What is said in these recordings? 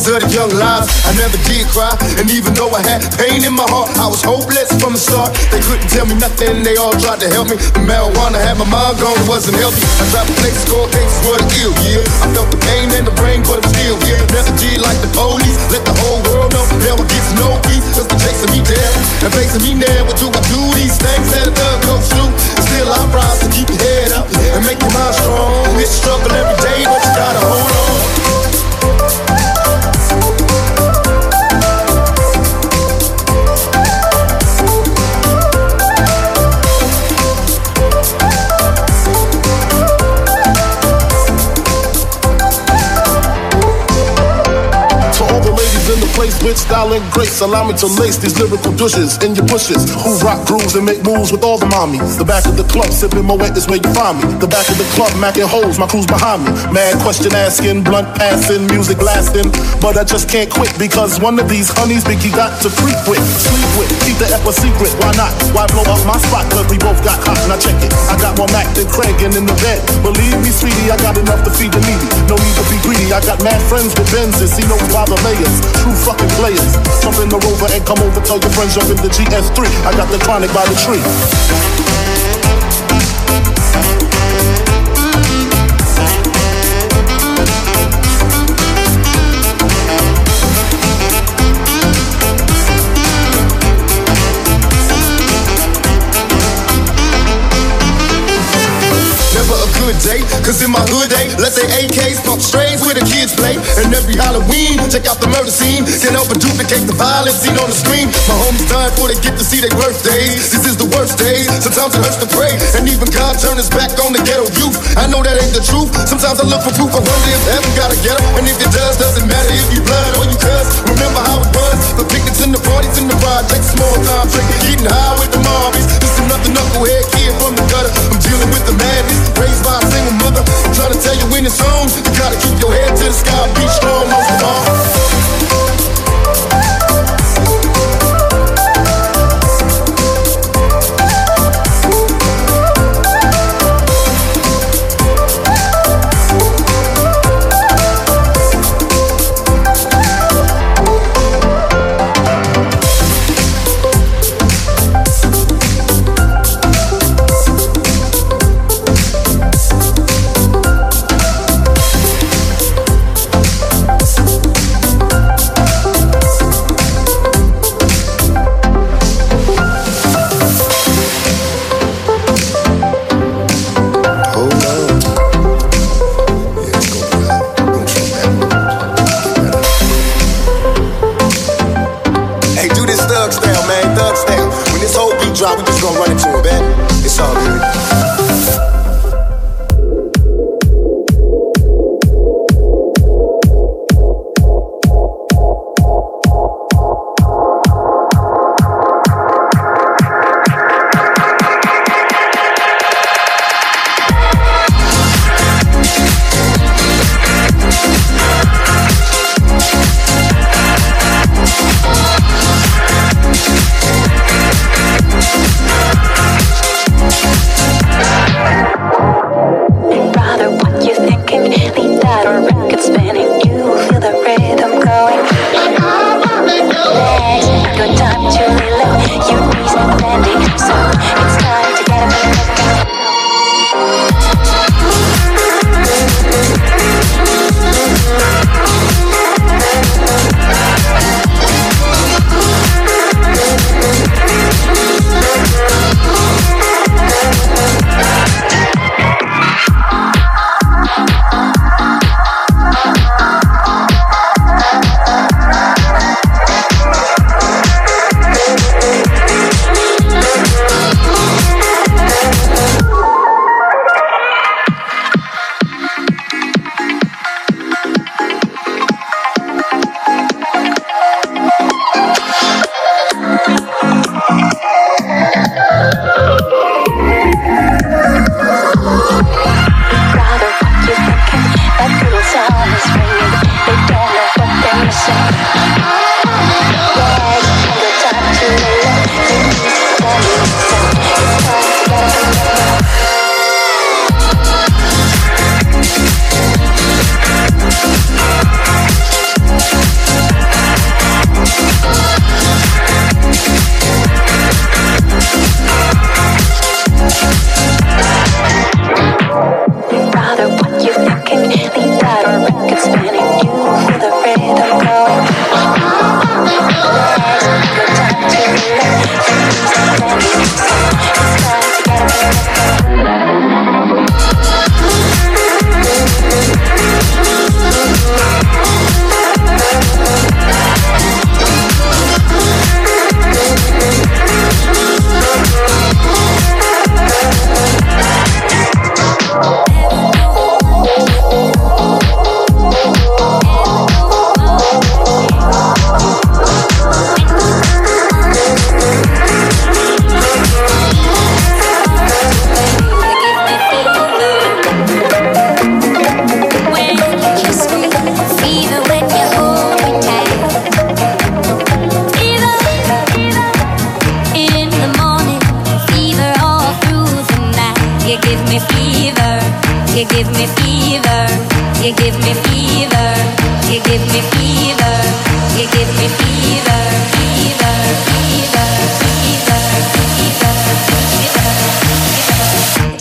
homies of the young lives. I never did cry, and even though I had pain in my heart, I was hopeless from the start. They couldn't tell me nothing, they all tried to help me. The marijuana had my mind gone, wasn't healthy. I dropped a place, score with grace, allow me to lace these lyrical douches in your bushes. Who rock grooves and make moves with all the mommies. The back of the club, sipping Moet is where you find me. The back of the club, macking holes, my crew's behind me. Mad question asking, blunt passing, music blasting. But I just can't quit because one of these honeys Biggie got to creep with, sleep with, keep the F a secret. Why not? Why blow up my spot? Cause we both got hot. Now check it. I got more Mac than Craig and in the bed. Believe me, sweetie, I got enough to feed the needy. No need to be greedy. I got mad friends with Benzes. He knows by the layers. True fucking players. Jump in the rover and come over. Tell your friends jump in the GS3. I got the chronic by the tree. Day, cause in my hood, eh, they let's say AKs, pump strains where the kids play. And every Halloween, check out the murder scene. Can't help but duplicate the violence seen on the screen. My homies dying before they get to see their birthdays. This is the worst days, sometimes it hurts to pray. And even God turned his back on the ghetto youth. I know that ain't the truth. Sometimes I look for proof, I wonder if heaven got a ghetto. And if it does, doesn't matter if you blood or you cuss. Remember how it was, the picnics and the parties in the projects, small time drinking, getting high with the mommies. This is another knucklehead kid from the gutter. I'm dealing with the madness, raised by single mother. I'm trying to tell you when it's on, you gotta keep your head to the sky, be strong most of all.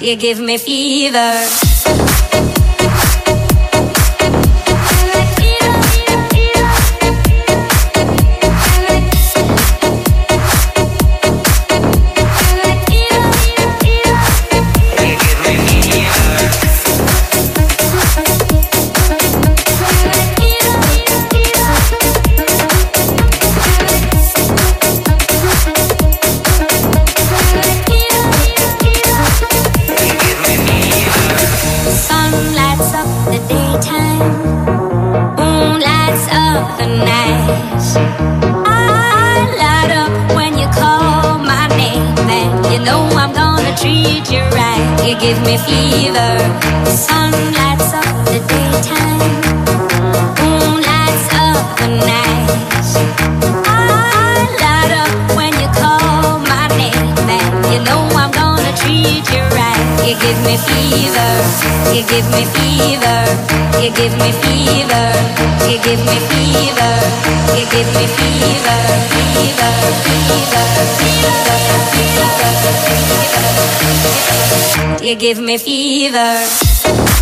You give me fever. Give me fever. Sun lights up the daytime, give me fever, you give me fever, you give me fever, you give me fever, you give me fever, fever, fever, fever, fever, fever. You give me fever.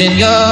in your